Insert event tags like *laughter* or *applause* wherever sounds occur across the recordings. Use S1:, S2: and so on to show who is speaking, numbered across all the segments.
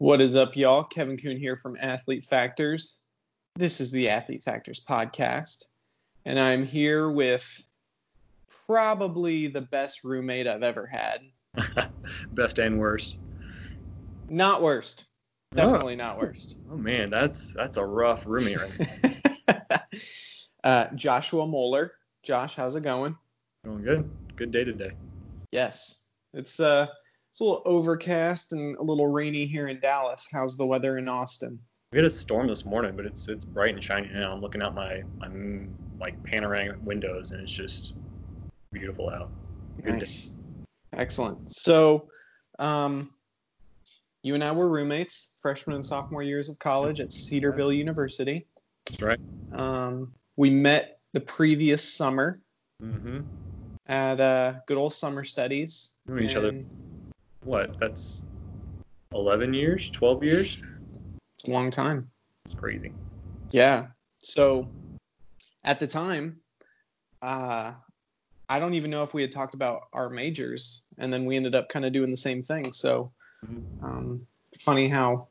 S1: What is up, y'all? Kevin Kuhn here from Athlete Factors. This is the Athlete Factors podcast, and I'm here with probably the best roommate I've ever had. *laughs*
S2: Best and worst.
S1: Not worst. Definitely not worst.
S2: Oh man, that's that's a rough roommate right *laughs*
S1: uh, Joshua Moeller. Josh, how's it going?
S2: Going good. Good day today.
S1: Yes. It's uh it's a little overcast and a little rainy here in Dallas. How's the weather in Austin?
S2: We had a storm this morning, but it's it's bright and shiny now. I'm looking out my my like panoramic windows, and it's just beautiful out.
S1: Good nice. Day. Excellent. So, um, you and I were roommates, freshman and sophomore years of college at Cedarville University.
S2: That's right.
S1: Um, we met the previous summer
S2: mm-hmm.
S1: at uh, good old summer studies.
S2: Knew each other. What? That's 11 years, 12 years.
S1: It's a long time.
S2: It's crazy.
S1: Yeah. So at the time, uh, I don't even know if we had talked about our majors, and then we ended up kind of doing the same thing. So mm-hmm. um, funny how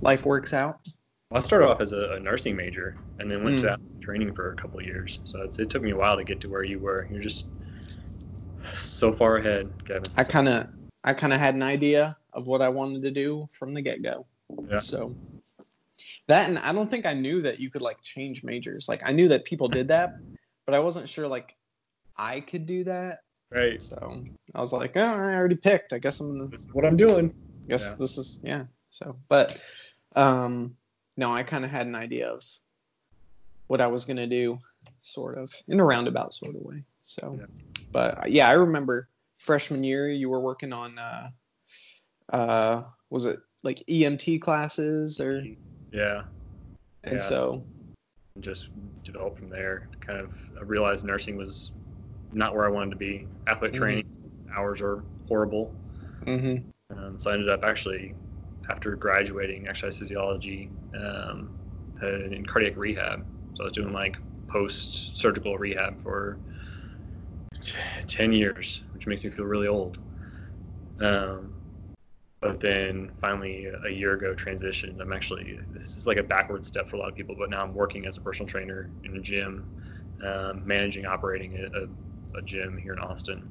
S1: life works out.
S2: Well, I started off as a, a nursing major, and then went mm. to training for a couple years. So it took me a while to get to where you were. You're just so far ahead, Kevin.
S1: I kind of I kind of had an idea of what I wanted to do from the get go.
S2: Yeah.
S1: So that and I don't think I knew that you could like change majors. Like I knew that people did that, but I wasn't sure like I could do that.
S2: Right.
S1: So I was like, oh, I already picked. I guess I'm.
S2: This is what I'm doing.
S1: I guess yeah. this is yeah. So, but um, no, I kind of had an idea of what I was gonna do, sort of in a roundabout sort of way. So, yeah. but yeah, I remember freshman year you were working on uh, uh, was it like EMT classes or?
S2: Yeah.
S1: And
S2: yeah.
S1: so.
S2: Just developed from there. Kind of I realized nursing was not where I wanted to be. Athletic mm-hmm. training hours are horrible.
S1: Mm-hmm.
S2: Um, so I ended up actually, after graduating exercise physiology um, in cardiac rehab. So I was doing like post surgical rehab for t- 10 years, which makes me feel really old. Um, but then finally a year ago transitioned. I'm actually this is like a backward step for a lot of people, but now I'm working as a personal trainer in a gym, um, managing, operating a, a a gym here in Austin.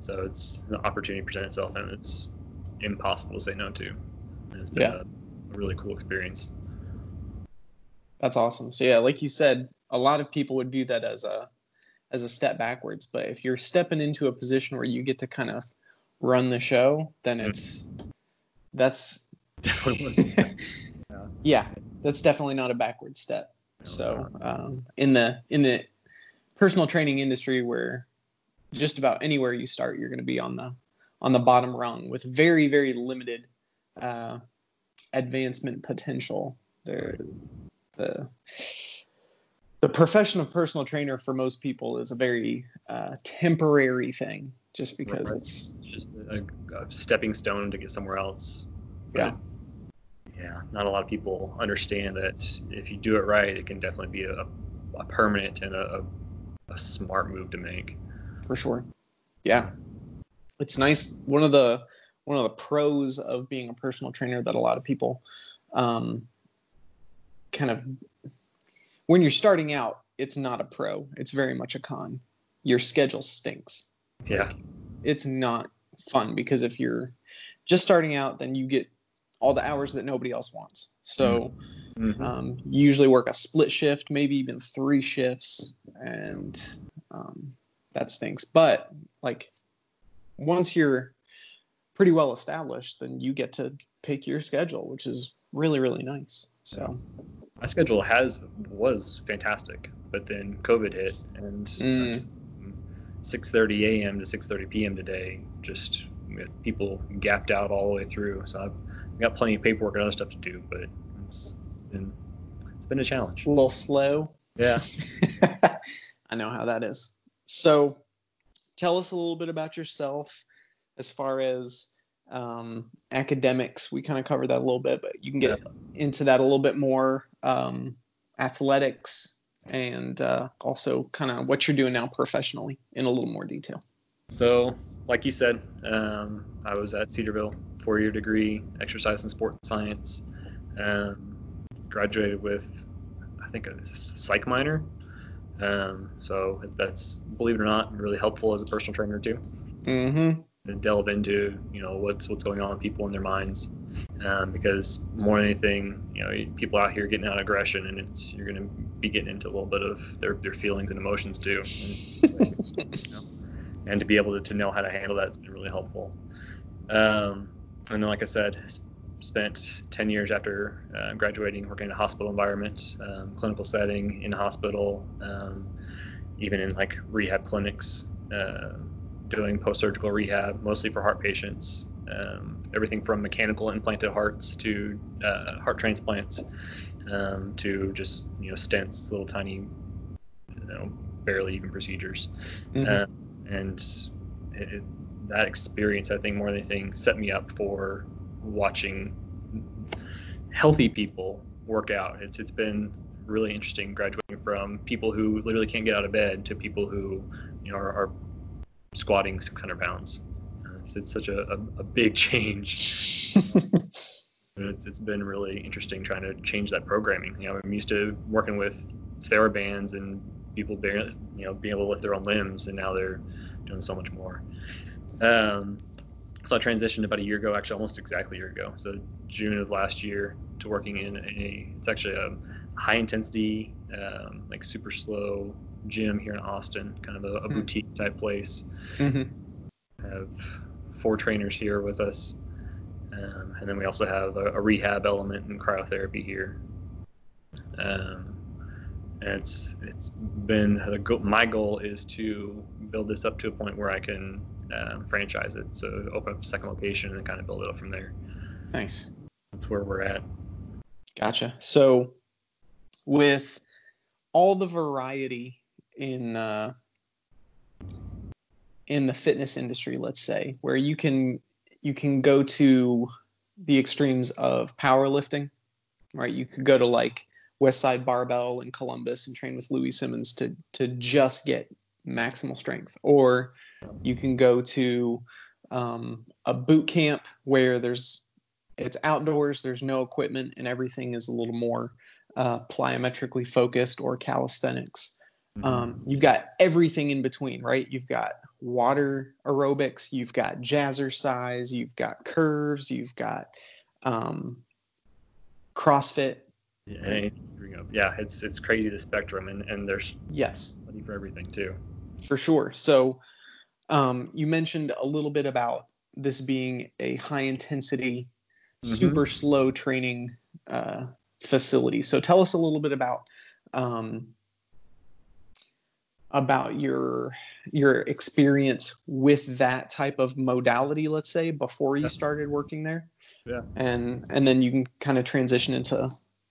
S2: So it's an opportunity present itself, and it's impossible to say no to. And it's been yeah. a, a really cool experience.
S1: That's awesome. So yeah, like you said, a lot of people would view that as a as a step backwards. But if you're stepping into a position where you get to kind of run the show, then it's that's *laughs* yeah. that's definitely not a backward step. So um, in the in the personal training industry where just about anywhere you start, you're going to be on the on the bottom rung with very very limited uh, advancement potential. The, the the profession of personal trainer for most people is a very uh, temporary thing, just because right. it's
S2: just a, a, stepping stone to get somewhere else.
S1: But yeah.
S2: Yeah, not a lot of people understand that if you do it right, it can definitely be a, a permanent and a, a smart move to make.
S1: For sure. Yeah. It's nice. One of the one of the pros of being a personal trainer that a lot of people um, kind of when you're starting out, it's not a pro. It's very much a con. Your schedule stinks.
S2: Yeah. Like,
S1: it's not fun because if you're just starting out, then you get all the hours that nobody else wants. So mm-hmm. um, you usually work a split shift, maybe even three shifts, and um, that stinks. But like once you're pretty well established, then you get to pick your schedule, which is really really nice. So
S2: my schedule has was fantastic, but then COVID hit and mm. 6:30 a.m. to 6:30 p.m. today, just with people gapped out all the way through. So I've got plenty of paperwork and other stuff to do, but it's been it's been a challenge.
S1: A little slow.
S2: Yeah. *laughs*
S1: I know how that is. So, tell us a little bit about yourself as far as um, academics. We kind of covered that a little bit, but you can get yeah. into that a little bit more. Um, athletics and uh, also kind of what you're doing now professionally in a little more detail.
S2: So, like you said, um, I was at Cedarville four-year degree, exercise and sports science. Um, graduated with, I think, a psych minor. Um, so that's, believe it or not, really helpful as a personal trainer too.
S1: Mm-hmm.
S2: And delve into, you know, what's what's going on with people in their minds, um, because more than anything, you know, people out here getting out of aggression, and it's you're going to be getting into a little bit of their their feelings and emotions too. And, you *laughs* know, and to be able to, to know how to handle that has been really helpful. Um, and then, like I said, spent 10 years after uh, graduating working in a hospital environment, um, clinical setting in hospital, um, even in like rehab clinics, uh, doing post-surgical rehab, mostly for heart patients. Um, everything from mechanical implanted hearts to uh, heart transplants um, to just you know stents, little tiny, you know, barely even procedures. Mm-hmm. Uh, and it, it, that experience, I think, more than anything, set me up for watching healthy people work out. It's it's been really interesting graduating from people who literally can't get out of bed to people who you know are, are squatting 600 pounds. It's, it's such a, a, a big change. *laughs* it's, it's been really interesting trying to change that programming. You know, I'm used to working with therabands and people being, you know, being able to lift their own limbs, and now they're doing so much more. Um, so I transitioned about a year ago, actually almost exactly a year ago. So June of last year to working in a, it's actually a high intensity, um, like super slow gym here in Austin, kind of a, a mm-hmm. boutique type place. Mm-hmm. Have four trainers here with us. Um, and then we also have a, a, rehab element and cryotherapy here. Um, and it's it's been go- my goal is to build this up to a point where I can um, franchise it. So open up a second location and kind of build it up from there.
S1: Nice.
S2: That's where we're at.
S1: Gotcha. So with all the variety in uh, in the fitness industry, let's say, where you can you can go to the extremes of powerlifting, right? You could go to like Westside Barbell in Columbus and train with Louie Simmons to to just get maximal strength, or you can go to um, a boot camp where there's it's outdoors, there's no equipment, and everything is a little more uh, plyometrically focused or calisthenics. Mm-hmm. Um, you've got everything in between, right? You've got water aerobics, you've got jazzercise, you've got curves, you've got um, CrossFit.
S2: Yeah, yeah, it's it's crazy the spectrum, and and there's
S1: yes
S2: money for everything too.
S1: For sure. So um, you mentioned a little bit about this being a high intensity, mm-hmm. super slow training uh, facility. So tell us a little bit about um, about your your experience with that type of modality, let's say, before you started working there.
S2: Yeah.
S1: And and then you can kind of transition into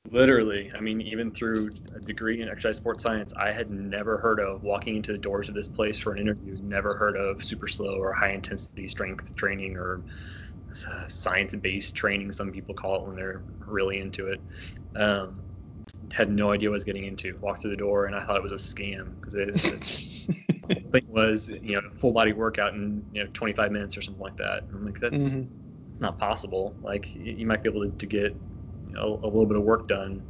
S2: Literally, I mean, even through a degree in exercise sports science, I had never heard of walking into the doors of this place for an interview. Never heard of super slow or high intensity strength training or uh, science-based training. Some people call it when they're really into it. Um, had no idea what I was getting into. Walked through the door and I thought it was a scam because it, the *laughs* thing was, you know, full body workout in you know 25 minutes or something like that. And I'm like, that's mm-hmm. not possible. Like you might be able to, to get a, a little bit of work done.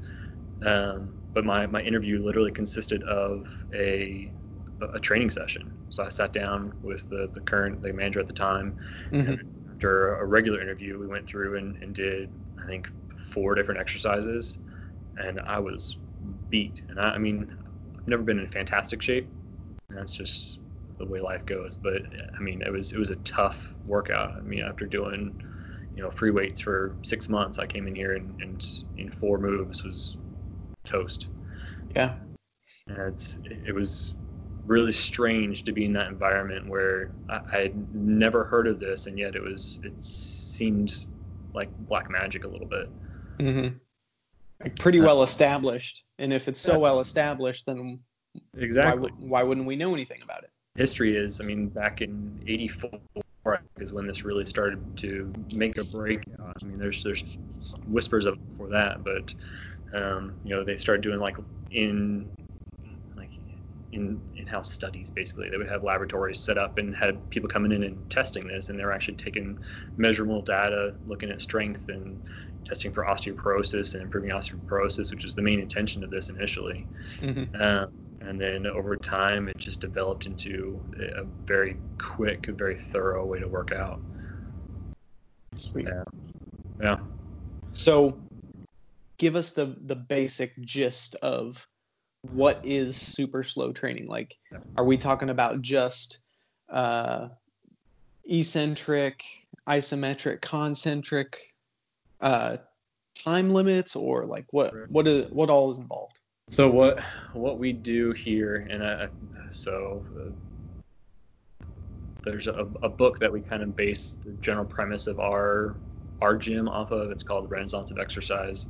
S2: Um, but my, my interview literally consisted of a a training session. So I sat down with the, the current the manager at the time. Mm-hmm. after a regular interview, we went through and, and did I think four different exercises, and I was beat. And I, I mean, I've never been in fantastic shape. And that's just the way life goes. But I mean, it was it was a tough workout. I mean, after doing you know free weights for six months. I came in here and, and in four moves was toast.
S1: Yeah.
S2: And it's it was really strange to be in that environment where I, I had never heard of this, and yet it was it seemed like black magic a little bit.
S1: Mm-hmm. Like pretty well established, and if it's so well established, then
S2: exactly
S1: why, why wouldn't we know anything about it?
S2: History is, I mean, back in '84 is when this really started to make a breakout. I mean, there's there's whispers of it before that, but um, you know they started doing like in in in-house studies basically. They would have laboratories set up and had people coming in and testing this, and they were actually taking measurable data, looking at strength and testing for osteoporosis and improving osteoporosis, which was the main intention of this initially. Mm-hmm. Um, and then over time, it just developed into a very quick, very thorough way to work out.
S1: Sweet.
S2: Yeah. yeah.
S1: So, give us the the basic gist of what is super slow training. Like, are we talking about just uh, eccentric, isometric, concentric uh, time limits, or like what what is what all is involved?
S2: So what what we do here, and I, so uh, there's a, a book that we kind of base the general premise of our our gym off of. It's called Renaissance of Exercise,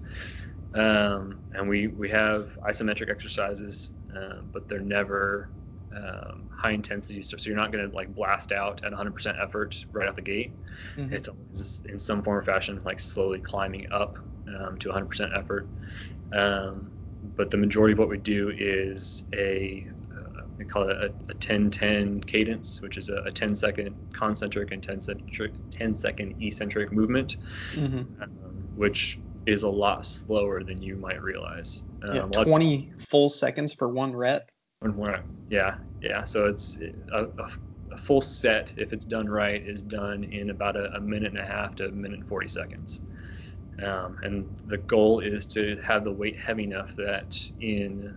S2: um, and we we have isometric exercises, um, but they're never um, high intensity. So, so you're not going to like blast out at 100% effort right out the gate. Mm-hmm. It's always in some form or fashion like slowly climbing up um, to 100% effort. Um, but the majority of what we do is a uh, we call it a, a 10-10 cadence, which is a, a 10 second concentric and 10 centric 10 second eccentric movement, mm-hmm. um, which is a lot slower than you might realize.
S1: Um, yeah, 20 full seconds for one rep.
S2: Yeah, yeah. So it's a, a, a, full set, if it's done right, is done in about a, a minute and a half to a minute and 40 seconds. Um, and the goal is to have the weight heavy enough that in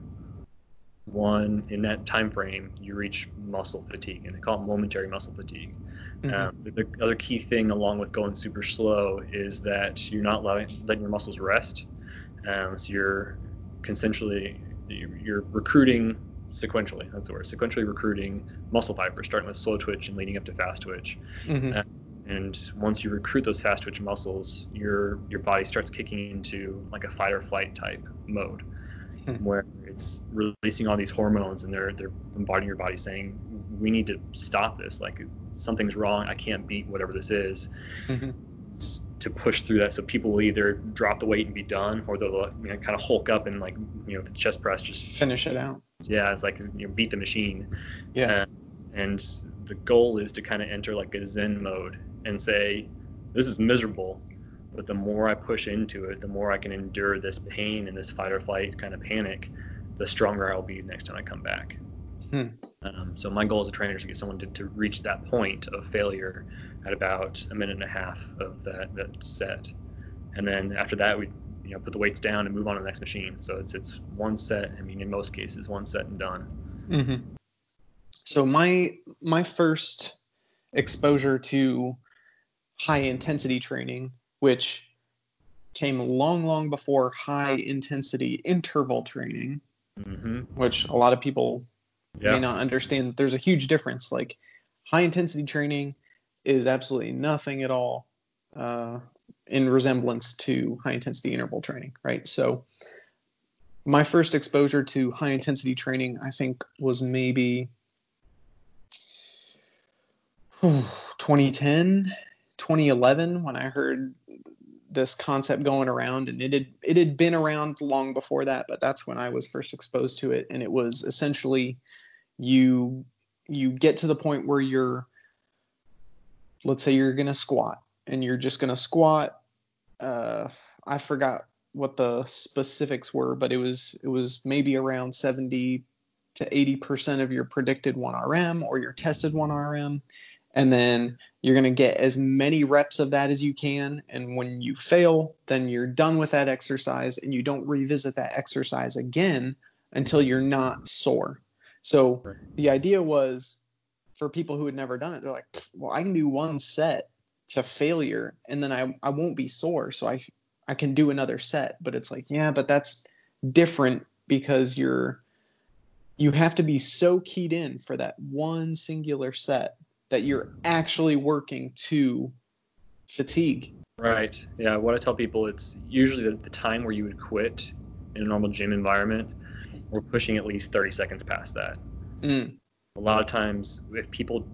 S2: one in that time frame you reach muscle fatigue, and they call it momentary muscle fatigue. Mm-hmm. Um, the other key thing, along with going super slow, is that you're not letting, letting your muscles rest. Um, so you're consensually you're recruiting sequentially. That's the word. Sequentially recruiting muscle fibers, starting with slow twitch and leading up to fast twitch. Mm-hmm. Uh, and once you recruit those fast twitch muscles, your your body starts kicking into like a fight or flight type mode. *laughs* where it's releasing all these hormones and they're they're bombarding your body saying we need to stop this. Like something's wrong. I can't beat whatever this is. Mm-hmm to push through that. So people will either drop the weight and be done, or they'll you know, kind of hulk up and like you know the chest press just
S1: finish it out.
S2: Yeah, it's like you know beat the machine.
S1: Yeah.
S2: and the goal is to kind of enter like a Zen mode and say, this is miserable, but the more I push into it, the more I can endure this pain and this fight or flight kind of panic, the stronger I'll be next time I come back. Hmm. Um, so my goal as a trainer is to get someone to, to reach that point of failure at about a minute and a half of that, that set. And then after that, we you know put the weights down and move on to the next machine. So it's it's one set. I mean, in most cases, one set and done. Mm-hmm.
S1: So my my first exposure to high intensity training, which came long, long before high intensity interval training, mm-hmm. which a lot of people yeah. may not understand. There's a huge difference. Like high intensity training is absolutely nothing at all uh, in resemblance to high intensity interval training, right? So my first exposure to high intensity training, I think, was maybe 2010, 2011 when I heard this concept going around and it had it had been around long before that but that's when I was first exposed to it. And it was essentially you you get to the point where you're let's say you're going to squat and you're just going to squat uh, I forgot what the specifics were but it was it was maybe around 70 to 80% of your predicted 1RM or your tested 1RM and then you're going to get as many reps of that as you can. And when you fail then you're done with that exercise and you don't revisit that exercise again until you're not sore. So the idea was for people who had never done it they're like well i can do one set to failure and then i, I won't be sore so i i can do another set. But it's like yeah but that's different because you're you have to be so keyed in for that one singular set that you're actually working to fatigue.
S2: Right. Yeah. What I tell people, it's usually the, the time where you would quit in a normal gym environment. We're pushing at least 30 seconds past that. Mm. A lot of times, if people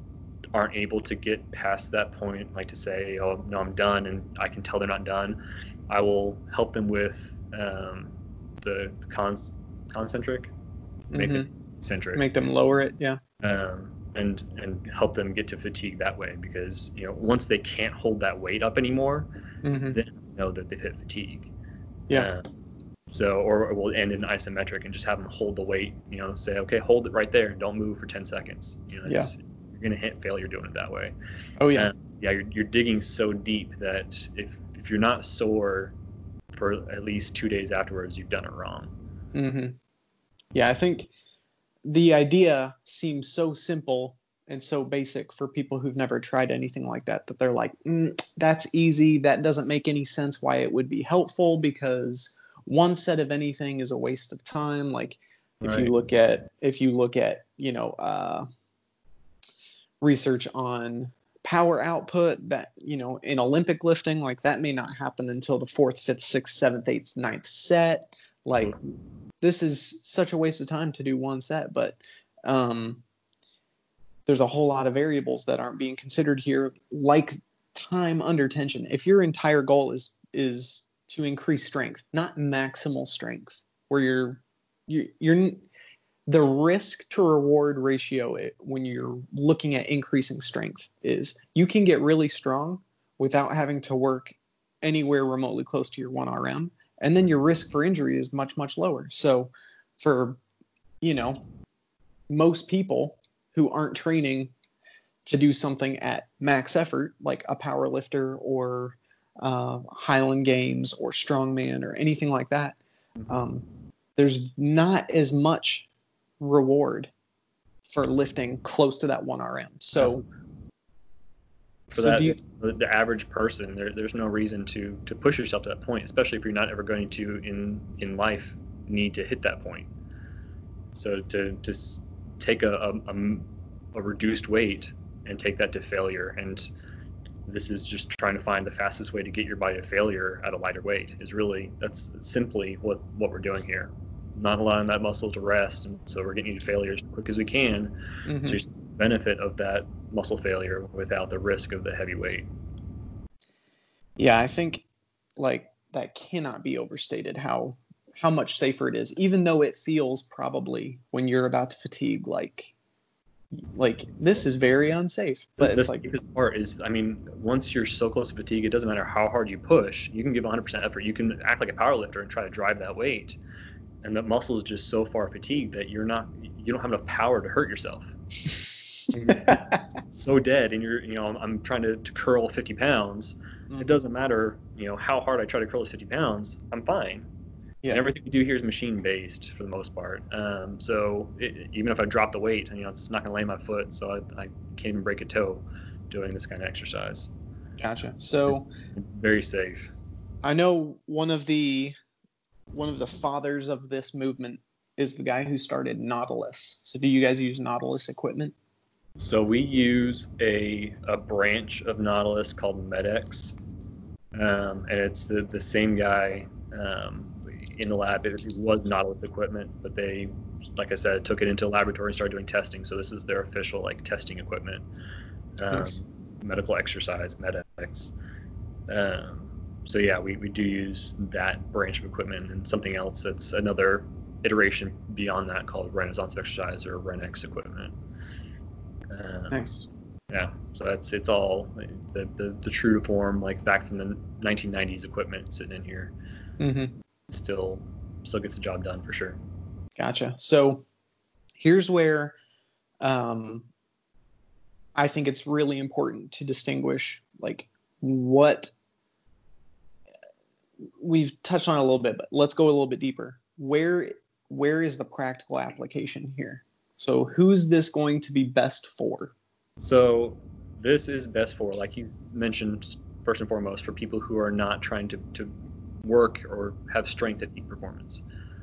S2: aren't able to get past that point, like to say, "Oh no, I'm done," and I can tell they're not done, I will help them with um, the, cons- concentric, mm-hmm. centric.
S1: Make them lower it, yeah.
S2: Um, and and help them get to fatigue that way because you know once they can't hold that weight up anymore,
S1: Mm-hmm.
S2: then know that they've hit fatigue.
S1: Yeah.
S2: Um, so or we'll end in isometric and just have them hold the weight. You know, say okay, hold it right there, don't move for 10 seconds. You know, it's, you're gonna hit failure doing it that way.
S1: Oh yeah.
S2: Uh, yeah, you're, you're digging so deep that if if you're not sore for at least two days afterwards, you've done it wrong.
S1: mm-hmm. Yeah, I think the idea seems so simple and so basic for people who've never tried anything like that that they're like, mm, that's easy. That doesn't make any sense why it would be helpful because one set of anything is a waste of time. Like if
S2: Right.
S1: you look at if you look at you know uh, research on power output that you know in Olympic lifting like that may not happen until the fourth, fifth, sixth, seventh, eighth, ninth set. Like this is such a waste of time to do one set, but um, there's a whole lot of variables that aren't being considered here, like time under tension. If your entire goal is is to increase strength, not maximal strength, where you're you, you're the risk to reward ratio it, when you're looking at increasing strength is you can get really strong without having to work anywhere remotely close to your 1RM and then your risk for injury is much much lower. So for you know most people who aren't training to do something at max effort like a power lifter or uh, highland games or strongman or anything like that um, there's not as much reward for lifting close to that 1rm so
S2: for
S1: so
S2: that
S1: you-
S2: the, average person there, there's no reason to to push yourself to that point especially if you're not ever going to in in life need to hit that point. So to just take a, a, a, a reduced weight and take that to failure and this is just trying to find the fastest way to get your body to failure at a lighter weight is really that's simply what what we're doing here. Not allowing that muscle to rest and so we're getting you to failure as quick as we can.
S1: Mhm.
S2: so you see the benefit of that muscle failure without the risk of the heavy weight
S1: Yeah, I think like that cannot be overstated how how much safer it is, even though it feels probably when you're about to fatigue like like this is very unsafe. But
S2: the
S1: it's like
S2: safest part is, I mean, once you're so close to fatigue, it doesn't matter how hard you push. You can give 100% effort. You can act like a power lifter and try to drive that weight, and the muscle is just so far fatigued that you're not, you don't have enough power to hurt yourself. *laughs* *laughs* So dead, and you're, you know, I'm, I'm trying to, to curl 50 pounds.
S1: Mhm.
S2: It doesn't matter, you know, how hard I try to curl those 50 pounds. I'm fine.
S1: Yeah.
S2: And everything we do here is machine based for the most part. Um, so it, even if I drop the weight, you know, it's not going to lay my foot, so I, I can't even break a toe doing this kind of exercise.
S1: Gotcha. So
S2: Very safe.
S1: I know one of the one of the fathers of this movement is the guy who started Nautilus. So do you guys use Nautilus equipment?
S2: So we use a, a branch of Nautilus called MedX, um, and it's the, the same guy um, in the lab. It, was Nautilus equipment, but they, like I said, took it into a laboratory and started doing testing. So this was their official like testing equipment, um,
S1: Nice.
S2: medical exercise MedX. Um, so yeah, we, we do use that branch of equipment and something else that's another iteration beyond that called Renaissance exercise or Renex equipment. Um,
S1: Nice.
S2: yeah, so that's it's all the, the the true form like back from the 1990s equipment sitting in here
S1: Mm-hmm.
S2: still still gets the job done for sure.
S1: Gotcha. So here's where um, I think it's really important to distinguish like what we've touched on a little bit, but let's go a little bit deeper. Where where is the practical application here? So who's this going to be best for?
S2: So this is best for like you mentioned first and foremost for people who are not trying to, to work or have strength at peak performance.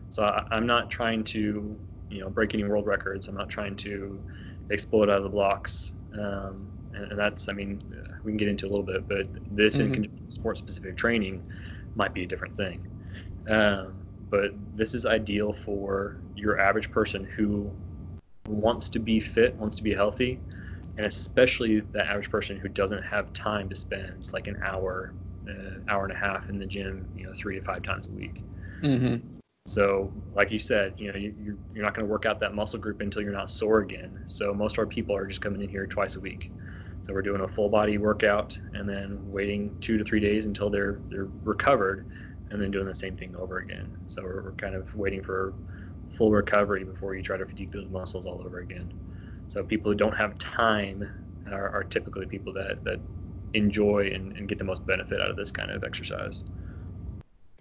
S2: So I, I'm not trying to you know break any world records. I'm not trying to explode out of the blocks. Um, and, that's I mean we can get into a little bit, but this in
S1: Mhm.
S2: conjunction with sport specific training might be a different thing. Um, but this is ideal for your average person who wants to be fit, wants to be healthy, and especially the average person who doesn't have time to spend like an hour, uh, hour and a half in the gym, you know, three to five times a week.
S1: Mm-hmm.
S2: So, like you said, you know, you, you're, you're not going to work out that muscle group until you're not sore again. So, most of our people are just coming in here twice a week. So, we're doing a full body workout and then waiting two to three days until they're they're recovered, and then doing the same thing over again. So, we're, we're kind of waiting for full recovery before you try to fatigue those muscles all over again. So, people who don't have time are, are typically people that that enjoy and, and get the most benefit out of this kind of exercise.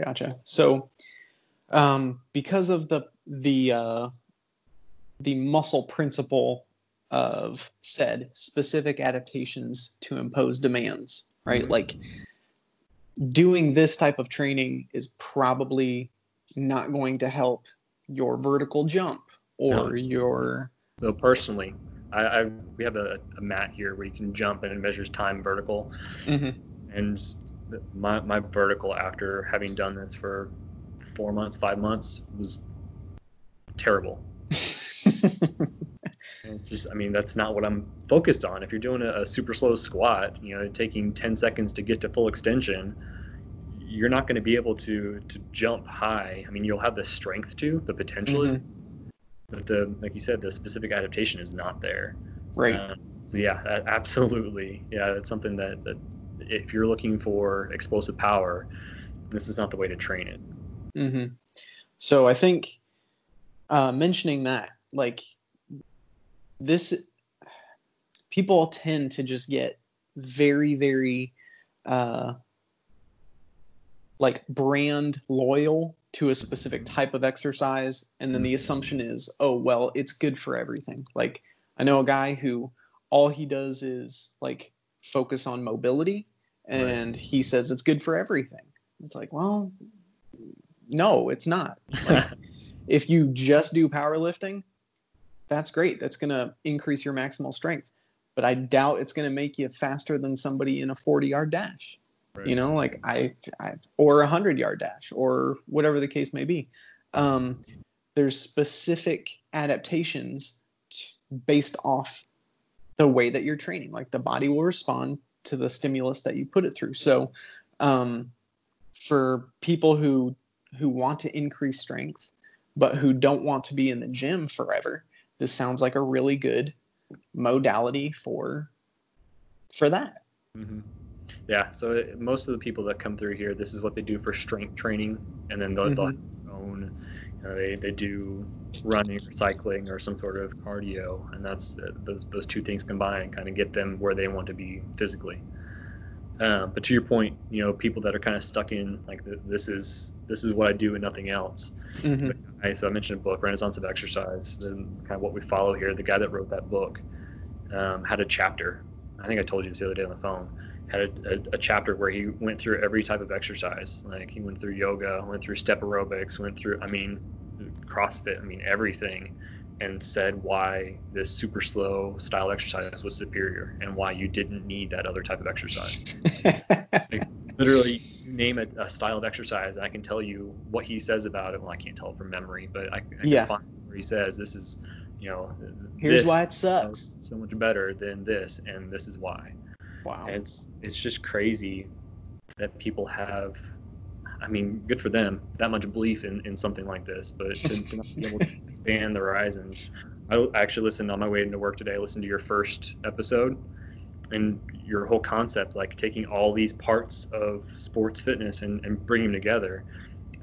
S1: Gotcha. So um, because of the the uh, the muscle principle of SAID specific adaptations to impose demands, right? Mm-hmm. Like doing this type of training is probably not going to help your vertical jump or no. your.
S2: So personally, I, I we have a, a, mat here where you can jump and it measures time vertical, mm-hmm. and my my vertical after having done this for four months, five months was terrible. *laughs* it's just, I mean, that's not what I'm focused on. If you're doing a, a, super slow squat, you know, taking 10 seconds to get to full extension, you're not going to be able to to jump high. I mean, you'll have the strength to, the potential mm-hmm. is, but the like you said, the specific adaptation is not there.
S1: Right. Um,
S2: so yeah, absolutely. Yeah, it's something that that if you're looking for explosive power, this is not the way to train it.
S1: Mm-hmm. So I think uh, mentioning that, like this, people tend to just get very, very, uh, like brand loyal to a specific type of exercise, and then the mm-hmm. assumption is, oh well, it's good for everything. Like I know a guy who all he does is like focus on mobility, and right. he says it's good for everything. It's like, well, no, it's not. Like, *laughs* if you just do powerlifting, that's great. That's going to increase your maximal strength. But I doubt it's going to make you faster than somebody in a 40 yard dash. Right. You know, like I, I or a 100 yard dash or whatever the case may be. Um, there's specific adaptations based off the way that you're training. Like the body will respond to the stimulus that you put it through. So, um, for people who who want to increase strength, but who don't want to be in the gym forever, this sounds like a really good modality for for that.
S2: Mm-hmm. Yeah. So most of the people that come through here, this is what they do for strength training, and then they'll, mm-hmm. they'll own. You know, they they do running or cycling or some sort of cardio, and that's uh, those those two things combined kind of get them where they want to be physically. Um, but to your point, you know, people that are kind of stuck in like the, this is this is what I do and nothing else. Mm-hmm. I, so I mentioned a book, Renaissance of Exercise, and kind of what we follow here. The guy that wrote that book um, had a chapter. I think I told you this the other day on the phone. Had a, a, a, chapter where he went through every type of exercise. Like he went through yoga, went through step aerobics, went through, I mean, CrossFit, I mean everything and said why this super slow style exercise was superior and why you didn't need that other type of exercise. *laughs* like, literally name a, a, style of exercise and I can tell you what he says about it. Well, I can't tell it from memory, but I, I yeah. can find where he says this is, you know,
S1: here's why it sucks.
S2: So much better than this, and this is why.
S1: Wow.
S2: And it's it's just crazy that people have I mean, good for them, that much belief in, in something like this, but to, to not be able to expand the horizons. I actually listened on my way into work today, I listened to your first episode and your whole concept, like taking all these parts of sports fitness and, and bringing them together.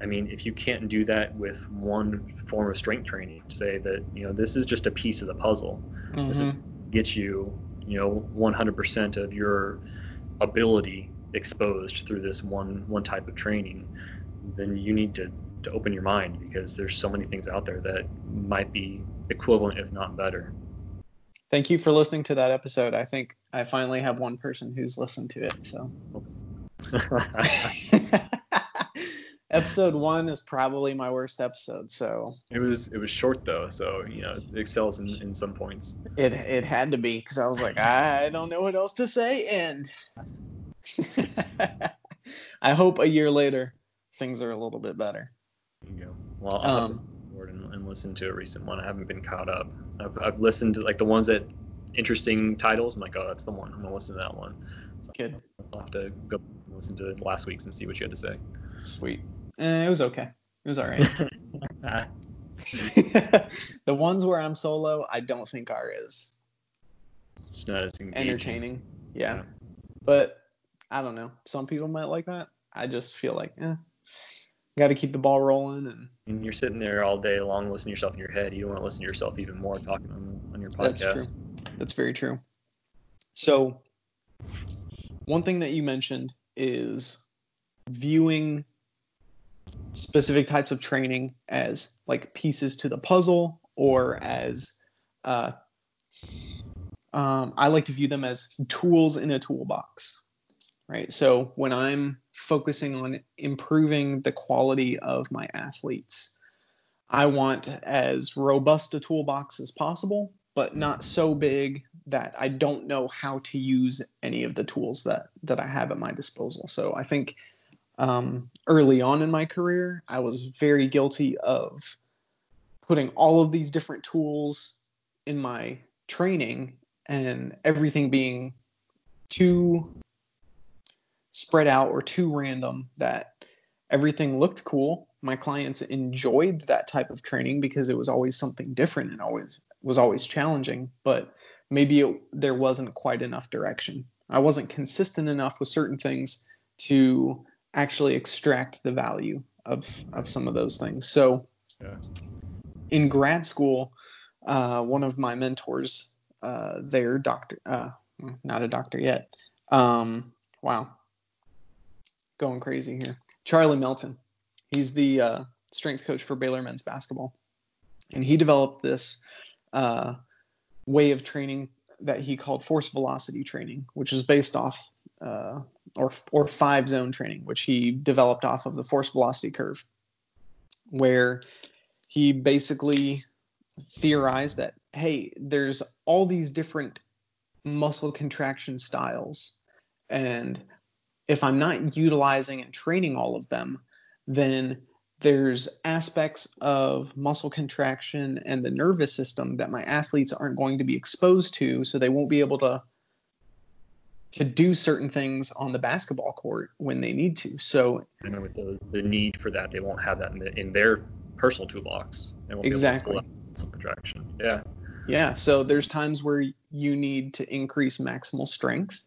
S2: I mean, if you can't do that with one form of strength training, say that, you know, this is just a piece of the puzzle. Mm-hmm. This is mm-hmm. gets you, you know, 100% of your ability exposed through this one one type of training, then you need to to open your mind because there's so many things out there that might be equivalent if not better.
S1: Thank you for listening to that episode. I think I finally have one person who's listened to it. So *laughs* *laughs* episode one is probably my worst episode. So
S2: it was it was short though, so you know it excels in, in some points.
S1: It it had to be because I was like I don't know what else to say and *laughs* I hope a year later things are a little bit better.
S2: There you go. Well, I'll um, and, and listen to a recent one. I haven't been caught up. I've, I've listened to like the ones that interesting titles. I'm like, oh, that's the one. I'm gonna listen to that one.
S1: So Good.
S2: I'll have to go listen to last week's and see what you had to say.
S1: Sweet. Eh, it was okay. It was all right. *laughs* *laughs* The ones where I'm solo, I don't think are as
S2: it's not as engaging.
S1: entertaining. Yeah.
S2: Yeah.
S1: But I don't know. Some people might like that. I just feel like, eh, got to keep the ball rolling. And
S2: And you're sitting there all day long listening to yourself in your head. You don't want to listen to yourself even more talking on, on your podcast.
S1: that's true. That's very true. So, one thing that you mentioned is viewing specific types of training as like pieces to the puzzle or as uh, um, I like to view them as tools in a toolbox, right? So when I'm focusing on improving the quality of my athletes, I want as robust a toolbox as possible, but not so big that I don't know how to use any of the tools that that I have at my disposal. So I think um, early on in my career, I was very guilty of putting all of these different tools in my training and everything being too spread out or too random that everything looked cool. My clients enjoyed that type of training because it was always something different and always was always challenging, but maybe it, there wasn't quite enough direction. I wasn't consistent enough with certain things to actually extract the value of of some of those things. So
S2: Yeah.
S1: in grad school, uh, one of my mentors uh, there, doctor, uh, not a doctor yet. Um, wow, going crazy here. Charlie Melton. He's the uh, strength coach for Baylor men's basketball, and he developed this uh, way of training that he called force velocity training, which is based off uh, or or five zone training, which he developed off of the force velocity curve, where he basically theorized that hey, there's all these different muscle contraction styles, and if I'm not utilizing and training all of them, then there's aspects of muscle contraction and the nervous system that my athletes aren't going to be exposed to, so they won't be able to to do certain things on the basketball court when they need to. So
S2: And with the, the need for that, they won't have that in, the, in their personal toolbox.
S1: Exactly.
S2: to. Yeah.
S1: Yeah, so there's times where you need to increase maximal strength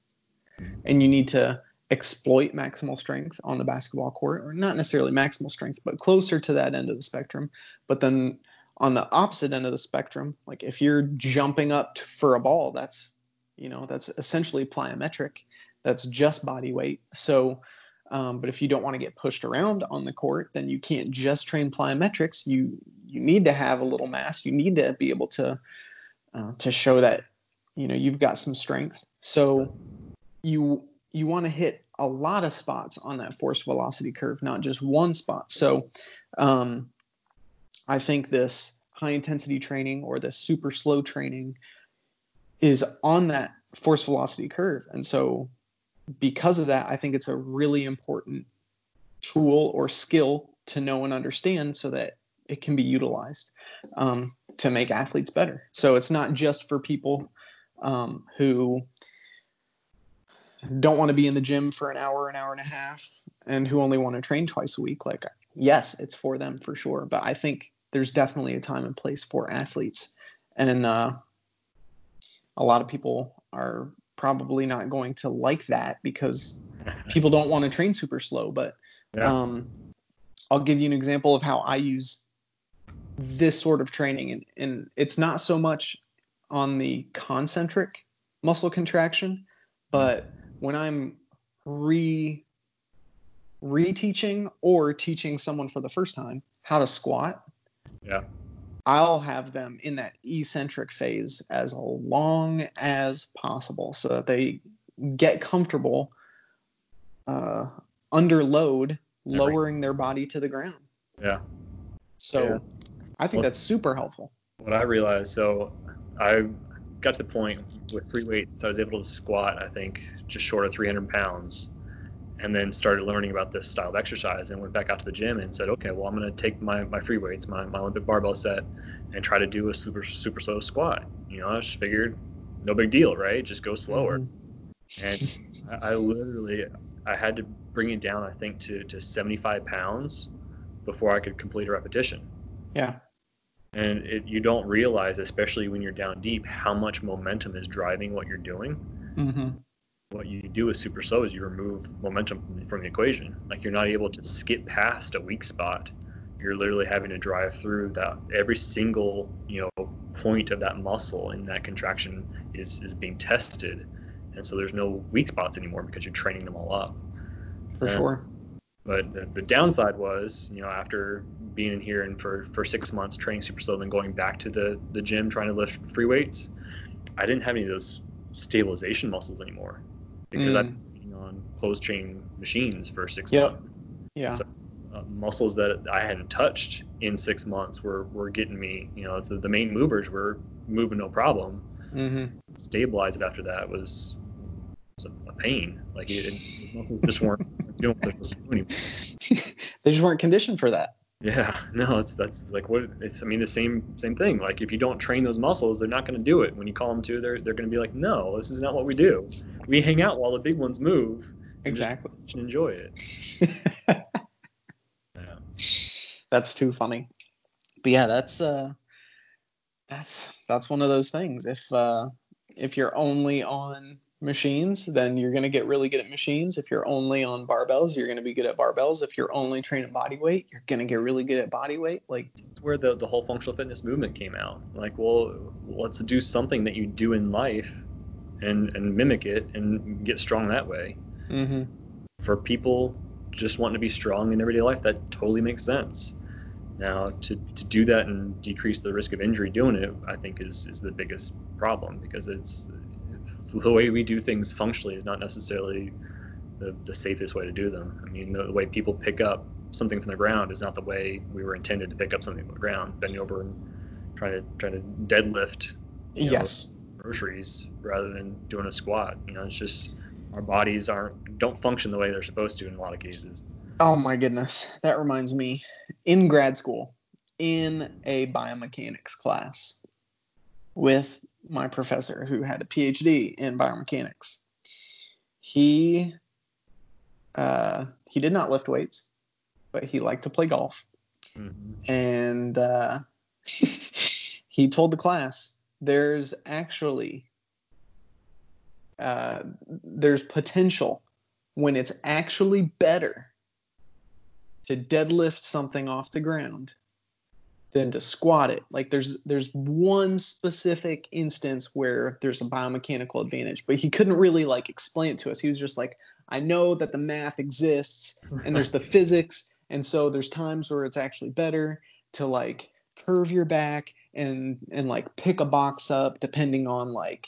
S1: and you need to exploit maximal strength on the basketball court, or not necessarily maximal strength, but closer to that end of the spectrum. But then on the opposite end of the spectrum, like if you're jumping up for a ball, that's you know that's essentially plyometric. That's just body weight. So, um, but if you don't want to get pushed around on the court, then you can't just train plyometrics. You you need to have a little mass. You need to be able to uh, to show that you know you've got some strength. So you you want to hit a lot of spots on that force velocity curve, not just one spot. So um, I think this high intensity training or this super slow training is on that force velocity curve. And so because of that, I think it's a really important tool or skill to know and understand so that it can be utilized um, to make athletes better. So it's not just for people um, who don't want to be in the gym for an hour, an hour and a half, and who only want to train twice a week. Like, yes, it's for them for sure. But I think there's definitely a time and place for athletes. And uh, a lot of people are probably not going to like that because people don't want to train super slow. But
S2: Yeah.
S1: um, I'll give you an example of how I use this sort of training, and, and it's not so much on the concentric muscle contraction, but when I'm re reteaching or teaching someone for the first time how to squat,
S2: Yeah.
S1: I'll have them in that eccentric phase as long as possible so that they get comfortable uh, under load, lowering their body to the ground.
S2: Yeah.
S1: So
S2: Yeah.
S1: I think
S2: Well-
S1: that's super helpful.
S2: What I realized, so I got to the point with free weights, I was able to squat, I think, just short of 300 pounds, and then started learning about this style of exercise and went back out to the gym and said, okay, well, I'm going to take my, my free weights, my, my Olympic barbell set, and try to do a super, super slow squat. You know, I just figured, no big deal, right? Just go slower.
S1: Mhm.
S2: And I, I literally, I had to bring it down, I think, to, to 75 pounds before I could complete a repetition.
S1: Yeah.
S2: And it, you don't realize, especially when you're down deep, how much momentum is driving what you're doing.
S1: Mm-hmm.
S2: What you do with super slow is you remove momentum from, from the equation. Like you're not able to skip past a weak spot. You're literally having to drive through that every single you know point of that muscle in that contraction is is being tested, and so there's no weak spots anymore because you're training them all up.
S1: For
S2: And-
S1: sure.
S2: But the, the downside was, you know, after being in here and for, for six months training super slow, then going back to the, the gym trying to lift free weights, I didn't have any of those stabilization muscles anymore because I've
S1: Mm.
S2: been on closed chain machines for six
S1: Yep.
S2: months.
S1: Yeah.
S2: So, uh, muscles that I hadn't touched in six months were, were getting me, you know, so the main movers were moving no problem.
S1: Mm-hmm.
S2: Stabilize it after that was, was a, a pain. Like it, it, *laughs* just weren't doing what they're supposed to do anymore. *laughs*
S1: they just weren't conditioned for that.
S2: Yeah, *laughs* no, it's that's like what it's. I mean, the same same thing. Like if you don't train those muscles, they're not going to do it. When you call them to, they're they're going to be like, no, this is not what we do. We hang out while the big ones move.
S1: Exactly.
S2: enjoy it. *laughs* Yeah.
S1: that's too funny. But yeah, that's uh that's that's one of those things. If uh if you're only on machines, then you're gonna get really good at machines. If you're only on barbells, you're gonna be good at barbells. If you're only training body weight, you're gonna get really good at body weight. Like
S2: It's where the the whole functional fitness movement came out. Like, well, let's do something that you do in life, and and mimic it and get strong that way.
S1: mm-hmm.
S2: for people just wanting to be strong in everyday life, that totally makes sense. Now, to, to do that and decrease the risk of injury doing it, I think is, is the biggest problem because it's the way we do things functionally is not necessarily the, the safest way to do them. I mean, the, the way people pick up something from the ground is not the way we were intended to pick up something from the ground, bending over and trying to trying to deadlift you know,
S1: Yes.
S2: groceries rather than doing a squat. You know, it's just our bodies aren't don't function the way they're supposed to in a lot of cases.
S1: Oh my goodness. That reminds me. In grad school, in a biomechanics class with my professor who had a PhD in biomechanics. He uh, he did not lift weights, but he liked to play golf. And uh, *laughs* he told the class there's actually uh, there's potential when it's actually better to deadlift something off the ground than to squat it. Like there's there's one specific instance where there's a biomechanical advantage, but he couldn't really like explain it to us. He was just like, I know that the math exists and there's the physics, and so there's times where it's actually better to like curve your back and and like pick a box up depending on like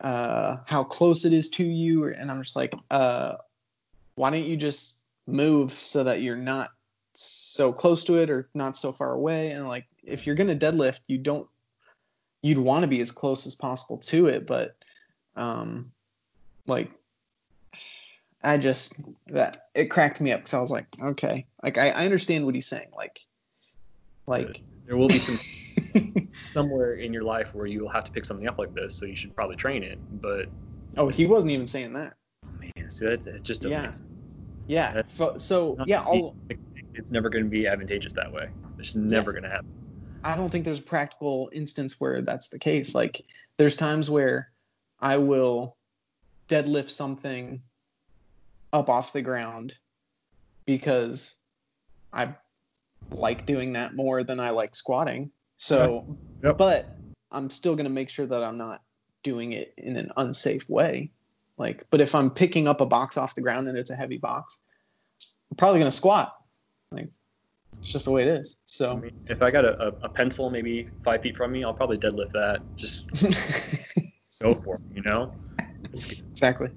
S1: uh how close it is to you and I'm just like uh why don't you just move so that you're not so close to it or not so far away. And like if you're going to deadlift you don't you'd want to be as close as possible to it but um like I just that it cracked me up because I was like okay. Like I, I understand what he's saying. Like like
S2: there will be some *laughs* somewhere in your life where you'll have to pick something up like this, so you should probably train it. But
S1: oh he wasn't even saying that.
S2: Oh man, see that it just
S1: Yeah. yeah.
S2: That's
S1: so yeah
S2: gonna
S1: all
S2: it's never going to be advantageous that way. It's never going to happen.
S1: I don't think there's a practical instance where that's the case. Like there's times where I will deadlift something up off the ground because I like doing that more than I like squatting. So,
S2: Yep.
S1: but I'm still going to make sure that I'm not doing it in an unsafe way. Like, but if I'm picking up a box off the ground and it's a heavy box, I'm probably going to squat. Like, it's just the way it is.
S2: I
S1: So,
S2: mean, if I got a, a, pencil maybe five feet from me, I'll probably deadlift that. Just *laughs* go for it, you know?
S1: Exactly.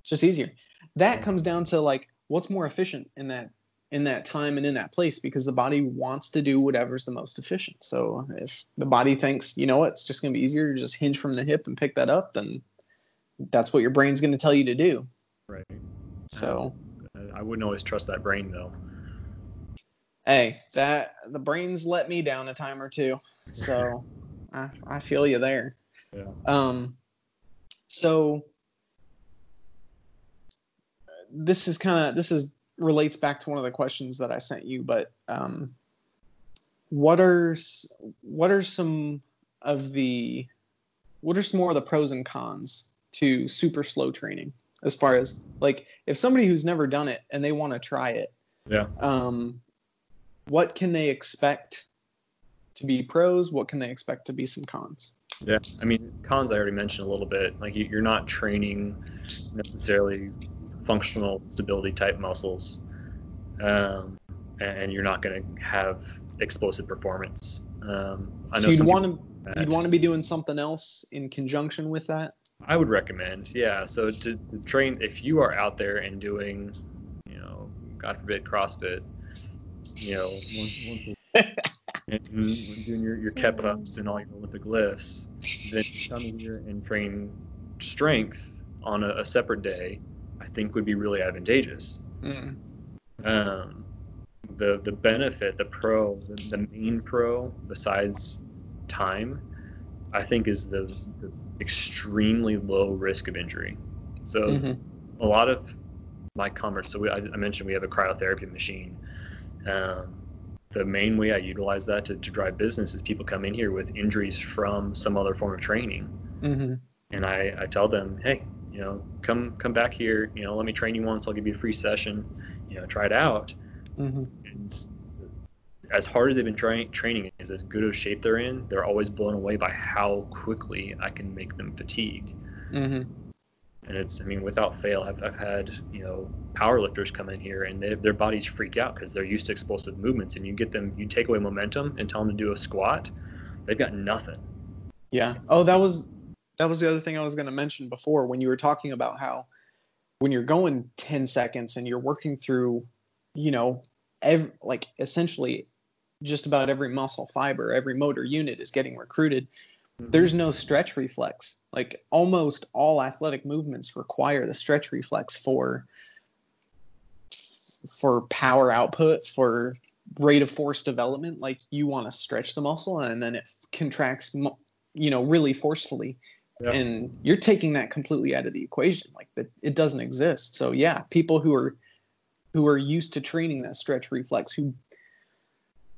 S1: It's just easier. That comes down to like what's more efficient in that in that time and in that place because the body wants to do whatever's the most efficient. So if the body thinks, you know what, it's just going to be easier to just hinge from the hip and pick that up, then that's what your brain's going to tell you to do.
S2: Right.
S1: So,
S2: I wouldn't always trust that brain though.
S1: Hey, that the brain's let me down a time or two. So, I I feel you there.
S2: Yeah.
S1: Um, so this is kind of this is relates back to one of the questions that I sent you, but um, what are what are some of the what are some more of the pros and cons to super slow training as far as like if somebody who's never done it and they want to try it
S2: Yeah.
S1: um what can they expect to be pros what can they expect to be some cons
S2: Yeah, I mean, cons I already mentioned a little bit. Like you- you're not training necessarily functional stability type muscles, um, and you're not going to have explosive performance. Um, I
S1: so
S2: know
S1: you'd want to you'd want to be doing something else in conjunction with that
S2: I would recommend, yeah. So to, to train, if you are out there and doing, you know, God forbid, CrossFit, you know, once, once *laughs* and doing your, your kip ups and all your Olympic lifts, then come here and train strength on a, a separate day, I think would be really advantageous.
S1: Mm.
S2: Um, the the benefit, the pro, the, the main pro besides time, I think is the, the extremely low risk of injury. So
S1: Mhm.
S2: a lot of my commerce. So we, I, I mentioned we have a cryotherapy machine. Um, the main way I utilize that to, to drive business is people come in here with injuries from some other form of training,
S1: Mhm.
S2: and I, I tell them, hey, you know, come come back here. You know, let me train you once. I'll give you a free session. You know, try it out.
S1: Mhm.
S2: And as hard as they've been trying training is as good of shape they're in, they're always blown away by how quickly I can make them fatigued.
S1: Mhm.
S2: And it's, I mean, without fail, I've, I've had, you know, power lifters come in here and they, their bodies freak out because they're used to explosive movements. And you get them, you take away momentum and tell them to do a squat, they've got nothing.
S1: Yeah. Oh, that was that was the other thing I was going to mention before when you were talking about how when you're going 10 seconds and you're working through, you know, ev- like essentially just about every muscle fiber, every motor unit is getting recruited. Mm-hmm. There's no stretch reflex. Like almost all athletic movements require the stretch reflex for for power output, for rate of force development. Like you want to stretch the muscle and then it contracts, you know, really forcefully.
S2: Yeah.
S1: And you're taking that completely out of the equation. Like that, it doesn't exist. So yeah, people who are who are used to training that stretch reflex, who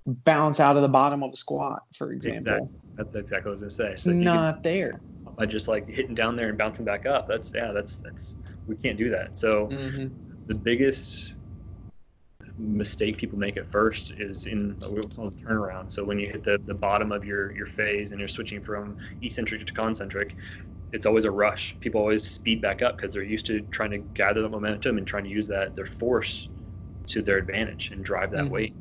S1: bounce out of the bottom of a squat, for example,
S2: Exactly. That's exactly what I was gonna say.
S1: it's
S2: So if can-
S1: not there.
S2: by just like hitting down there and bouncing back up, that's yeah, that's that's we can't do that. So
S1: hmm
S2: the biggest mistake people make at first is in the turnaround. So when you hit the, the bottom of your, your phase and you're switching from eccentric to concentric, it's always a rush. People always speed back up because they're used to trying to gather the momentum and trying to use that their force to their advantage and drive that
S1: Mhm.
S2: weight.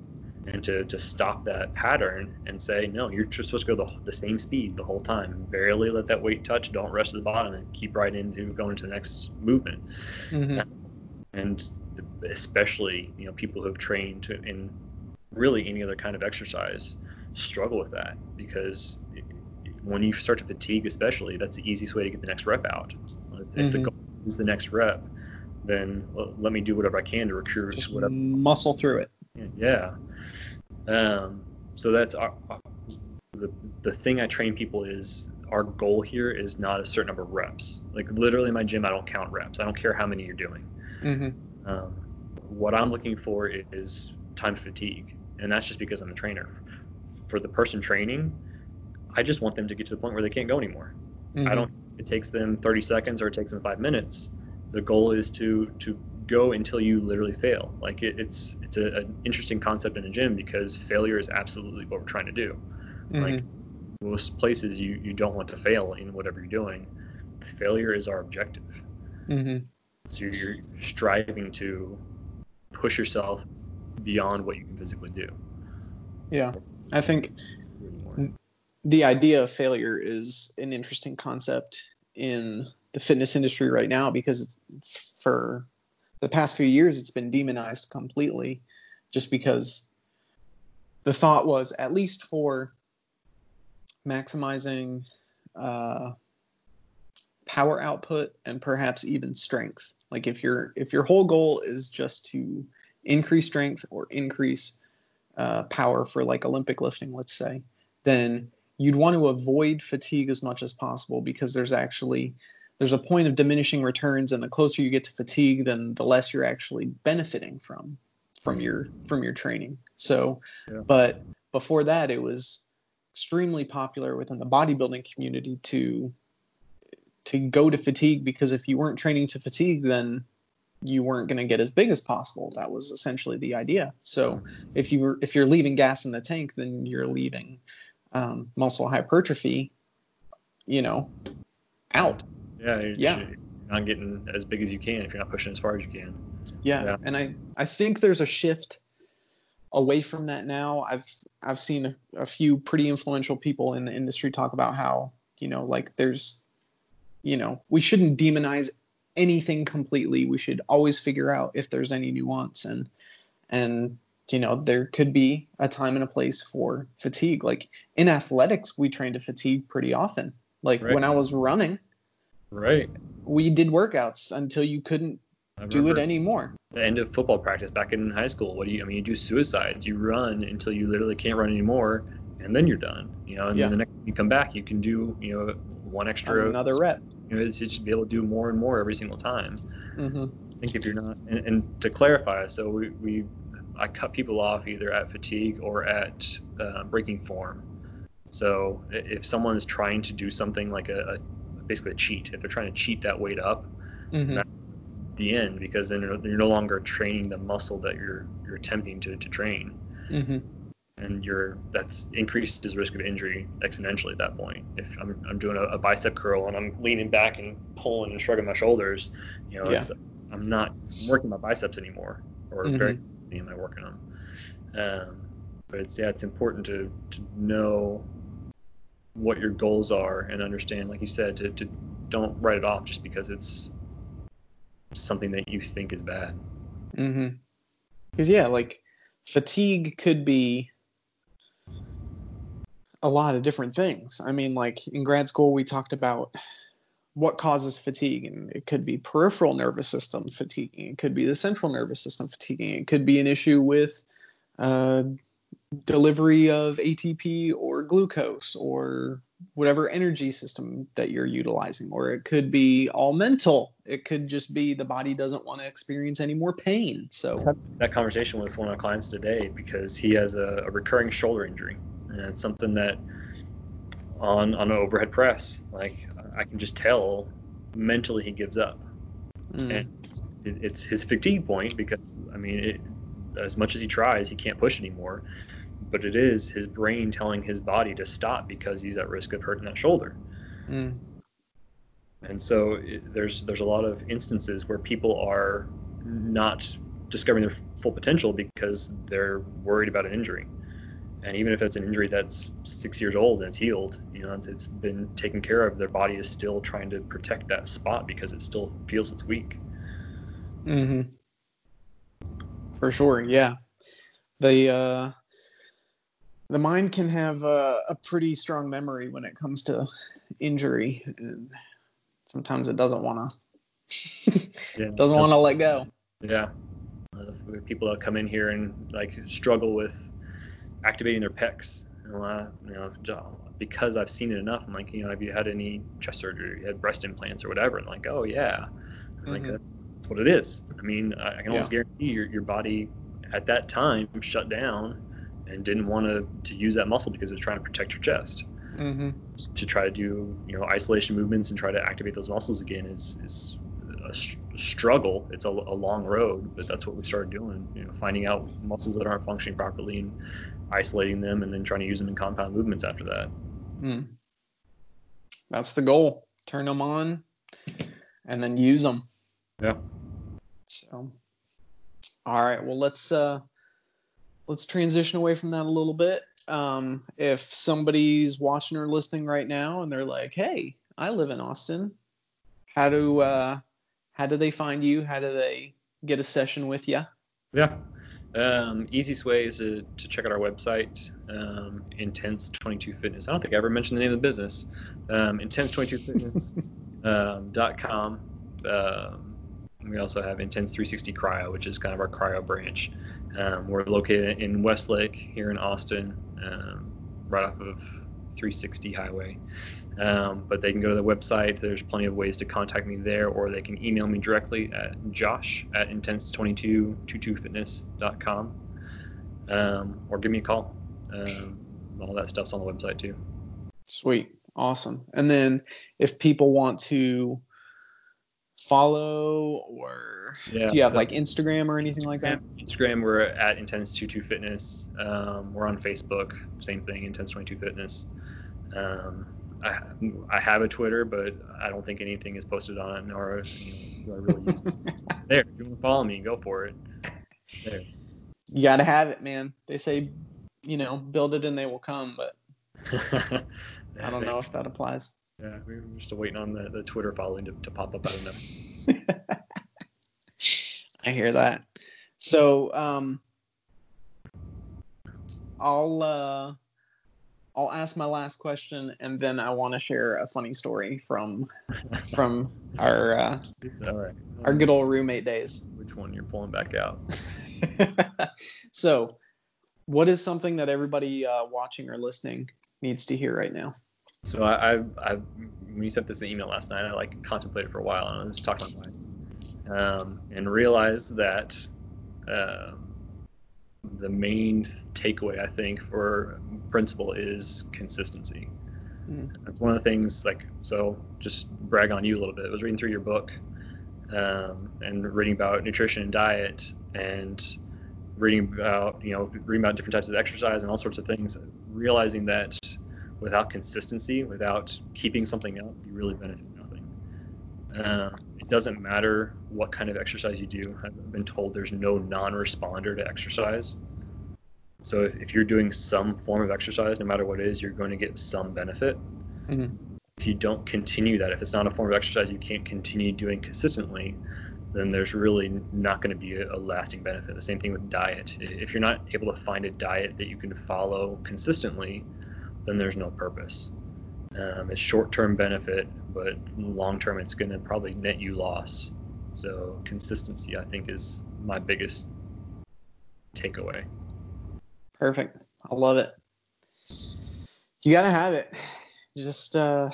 S2: And to, to stop that pattern and say, no, you're just supposed to go the, the same speed the whole time. Barely let that weight touch. Don't rush to the bottom and keep right into going to the next movement
S1: hmm
S2: and especially you know people who have trained to- in really any other kind of exercise struggle with that because when you start to fatigue especially that's the easiest way to get the next rep out if the
S1: Mhm.
S2: goal is the next rep then well, let me do whatever i can to recruit
S1: Just
S2: whatever
S1: muscle through it.
S2: yeah um, so that's our, the, the thing i train people is our goal here is not a certain number of reps like literally in my gym i don't count reps i don't care how many you're doing
S1: hmm
S2: um, what I'm looking for is time fatigue, and that's just because I'm the trainer. For the person training, I just want them to get to the point where they can't go anymore. I don't. It takes them 30 seconds or it takes them five minutes. The goal is to to go until you literally fail. Like it, it's it's a, an interesting concept in a gym because failure is absolutely what we're trying to do.
S1: hmm
S2: Like most places, you you don't want to fail in whatever you're doing. Failure is our objective.
S1: Mm-hmm.
S2: So you're, you're striving to push yourself beyond what you can physically do.
S1: Yeah. I think the idea of failure is an interesting concept in the fitness industry right now because it's, for the past few years it's been demonized completely just because the thought was at least for maximizing uh, power output and perhaps even strength. Like if your if your whole goal is just to increase strength or increase uh, power for like olympic lifting let's say then you'd want to avoid fatigue as much as possible because there's actually there's a point of diminishing returns and the closer you get to fatigue then the less you're actually benefiting from from your from your training. So,
S2: Yeah.
S1: but before that, it was extremely popular within the bodybuilding community to to go to fatigue because if you weren't training to fatigue, then you weren't going to get as big as possible. That was essentially the idea. So if you were if you're leaving gas in the tank, then you're leaving um, muscle hypertrophy, you know, out.
S2: Yeah. You're,
S1: Yeah.
S2: you're not getting as big as you can if you're not pushing as far as you can.
S1: Yeah.
S2: Yeah.
S1: And I I think there's a shift away from that now. I've I've seen a, few pretty influential people in the industry talk about how you know like there's you know we shouldn't demonize anything completely. We should always figure out if there's any nuance and and you know there could be a time and a place for fatigue. Like in athletics, we train to fatigue pretty often. Like
S2: Right.
S1: when I was running,
S2: Right.
S1: we did workouts until you couldn't do it anymore.
S2: the end of football practice back in high school. What do you? I mean, you do suicides. You run until you literally can't run anymore, and then you're done. You know, and
S1: Yeah.
S2: then the next time you come back, you can do you know one extra.
S1: Another rep.
S2: You know, it's, should be able to do more and more every single time.
S1: hmm
S2: I think if you're not, and, and to clarify, so we, we I cut people off either at fatigue or at uh, breaking form. So if someone is trying to do something like a, a basically a cheat, if they're trying to cheat that weight up,
S1: hmm
S2: That- the end because then you're, you're no longer training the muscle that you're you're attempting to, to train.
S1: Hmm
S2: and you're that's increases risk of injury exponentially at that point. If i'm, I'm doing a, a bicep curl and i'm leaning back and pulling and shrugging my shoulders you know
S1: Yeah.
S2: it's i'm not working my biceps anymore or
S1: Mhm.
S2: very am i working them. Um, but it's yeah it's important to to know what your goals are and understand like you said to, to don't write it off just because it's something that you think is bad
S1: Mm-hmm. Because yeah, like fatigue could be a lot of different things. I mean, like in grad school, we talked about what causes fatigue, and it could be peripheral nervous system fatiguing, it could be the central nervous system fatiguing, it could be an issue with uh, delivery of ATP or glucose or whatever energy system that you're utilizing, or it could be all mental. It could just be the body doesn't want to experience any more pain. So.
S2: that conversation with one of my clients today because he has a, a recurring shoulder injury and it's something that on on an overhead press like i can just tell mentally he gives up
S1: mm.
S2: and it, it's his fatigue point because i mean it, as much as he tries he can't push anymore but it is his brain telling his body to stop because he's at risk of hurting that shoulder
S1: Mm.
S2: and so it, there's there's a lot of instances where people are not discovering their full potential because they're worried about an injury. And even if it's an injury that's six years old and it's healed, you know, it's, it's been taken care of, their body is still trying to protect that spot because it still feels it's weak.
S1: hmm For sure, yeah. The uh, the mind can have a, a pretty strong memory when it comes to injury, and sometimes it doesn't want to
S2: Yeah. *laughs*
S1: doesn't want to let go.
S2: Yeah. Uh, people that come in here and like struggle with activating their pecs. And, uh, you know, because I've seen it enough, I'm like, you know, have you had any chest surgery? You had breast implants or whatever? And like, oh yeah. I'm like. That's what it is. I mean, I, can almost
S1: Yeah.
S2: guarantee your your body at that time shut down and didn't want to to use that muscle because it's trying to protect your chest.
S1: hmm
S2: To try to do you know isolation movements and try to activate those muscles again is is a str- struggle. It's a, a long road, but that's what we started doing. You know, finding out muscles that aren't functioning properly and isolating them, and then trying to use them in compound movements after that.
S1: Mm. That's the goal. Turn them on, and then use them.
S2: Yeah.
S1: So, all right. Well, let's uh, let's transition away from that a little bit. Um, if somebody's watching or listening right now and they're like, "Hey, I live in Austin. How do uh, how do they find you? How do they get a session with you?"
S2: Yeah. Um, easiest way is to, to check out our website, um, Intense 22 Fitness. I don't think I ever mentioned the name of the business. Um, Intense22Fitness.com. *laughs* dot com. Um, we also have Intense 360 Cryo, which is kind of our cryo branch. Um, we're located in Westlake here in Austin, um, right off of 360 highway. Um, but they can go to the website. There's plenty of ways to contact me there, or they can email me directly at josh at intense2222fitness.com, um, or give me a call. Um, all that stuff's on the website too.
S1: Sweet. Awesome. And then if people want to follow or
S2: Yeah,
S1: do you have
S2: so-
S1: like Instagram or anything like that?
S2: Instagram, we're at Intense22Fitness. Um, we're on Facebook, same thing, Intense22Fitness. Um, I, I have a Twitter, but I don't think anything is posted on it, nor do I really use it. *laughs* There, you want to follow me, go for it. There.
S1: You got to have it, man. They say, you know, build it and they will come, but *laughs* I don't know if that applies.
S2: Yeah, we're just waiting on the, the Twitter following to, to pop up out of nowhere. *laughs*
S1: I hear that. So, um, I'll uh, I'll ask my last question, and then I want to share a funny story from *laughs* from our uh,
S2: All right.
S1: our good old roommate days.
S2: Which one you're pulling back out? *laughs*
S1: so, what is something that everybody uh, watching or listening needs to hear right now?
S2: So I, I, I, when you sent this email last night, I like contemplated for a while, and I was talking to my wife, um, and realized that um, the main takeaway I think for principle is consistency.
S1: Mm.
S2: That's one of the things. Like, so just brag on you a little bit. I was reading through your book, um, and reading about nutrition and diet, and reading about you know reading about different types of exercise and all sorts of things, realizing that without consistency, without keeping something up, you really benefit nothing. Um, it doesn't matter what kind of exercise you do. I've been told there's no non-responder to exercise. So if, if you're doing some form of exercise, no matter what it is, you're going to get some benefit.
S1: Mhm.
S2: If you don't continue that, if it's not a form of exercise you can't continue doing consistently, then there's really not going to be a, a lasting benefit. The same thing with diet. If you're not able to find a diet that you can follow consistently, then there's no purpose. Um, it's short-term benefit, but long-term it's going to probably net you loss. So consistency, I think, is my biggest takeaway.
S1: Perfect. I love it. You gotta have it. Just uh,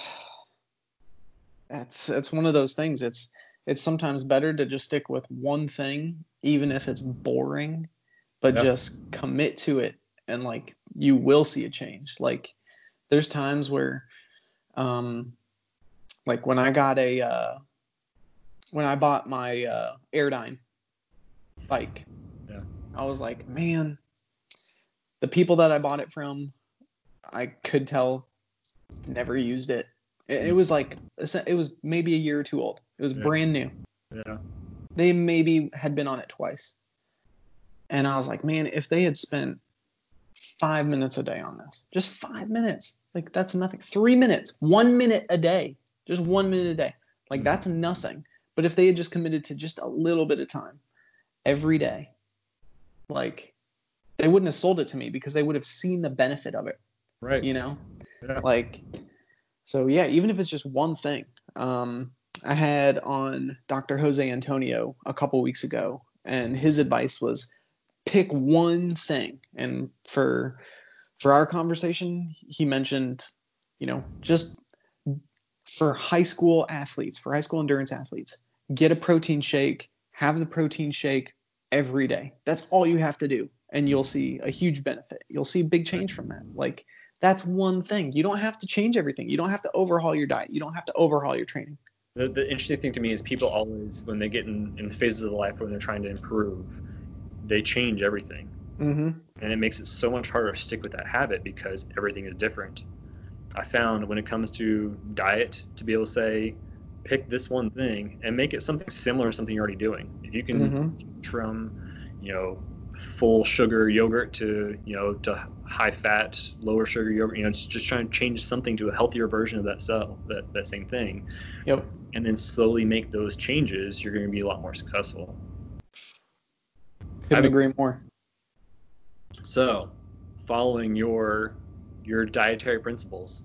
S1: that's it's one of those things. It's it's sometimes better to just stick with one thing, even if it's boring, but
S2: Yeah.
S1: just commit to it, and like you will see a change. Like there's times where, um, like when I got a uh, when I bought my uh, Airdyne bike,
S2: Yeah.
S1: I was like, man, the people that I bought it from, I could tell never used it. It, it was like it was maybe a year or two old. It was
S2: Yeah.
S1: brand new.
S2: Yeah.
S1: They maybe had been on it twice. And I was like, man, if they had spent five minutes a day on this, just five minutes, like that's nothing. Three minutes, one minute a day, just one minute a day, like
S2: Mhm.
S1: that's nothing. But if they had just committed to just a little bit of time every day, like they wouldn't have sold it to me because they would have seen the benefit of it,
S2: Right.
S1: you know?
S2: Yeah.
S1: Like, so yeah, even if it's just one thing. Um, I had on Dr. Jose Antonio a couple weeks ago, and his advice was pick one thing. And for for our conversation, he mentioned, you know, just for high school athletes, for high school endurance athletes, get a protein shake, have the protein shake every day. That's all you have to do, and you'll see a huge benefit. You'll see a big change from that. Like that's one thing. You don't have to change everything. You don't have to overhaul your diet. You don't have to overhaul your training.
S2: The, the interesting thing to me is people always, when they get in, in phases of life when they're trying to improve, they change everything.
S1: Mm-hmm.
S2: And it makes it so much harder to stick with that habit because everything is different. I found when it comes to diet, to be able to say, pick this one thing and make it something similar to something you're already doing. If you can
S1: Mhm.
S2: from, you know, full sugar yogurt to, you know, to high fat, lower sugar yogurt, you know, just, just trying to change something to a healthier version of that cell, that, that same thing,
S1: Yep.
S2: and then slowly make those changes, you're going to be a lot more successful.
S1: Couldn't agree more.
S2: So, following your your dietary principles,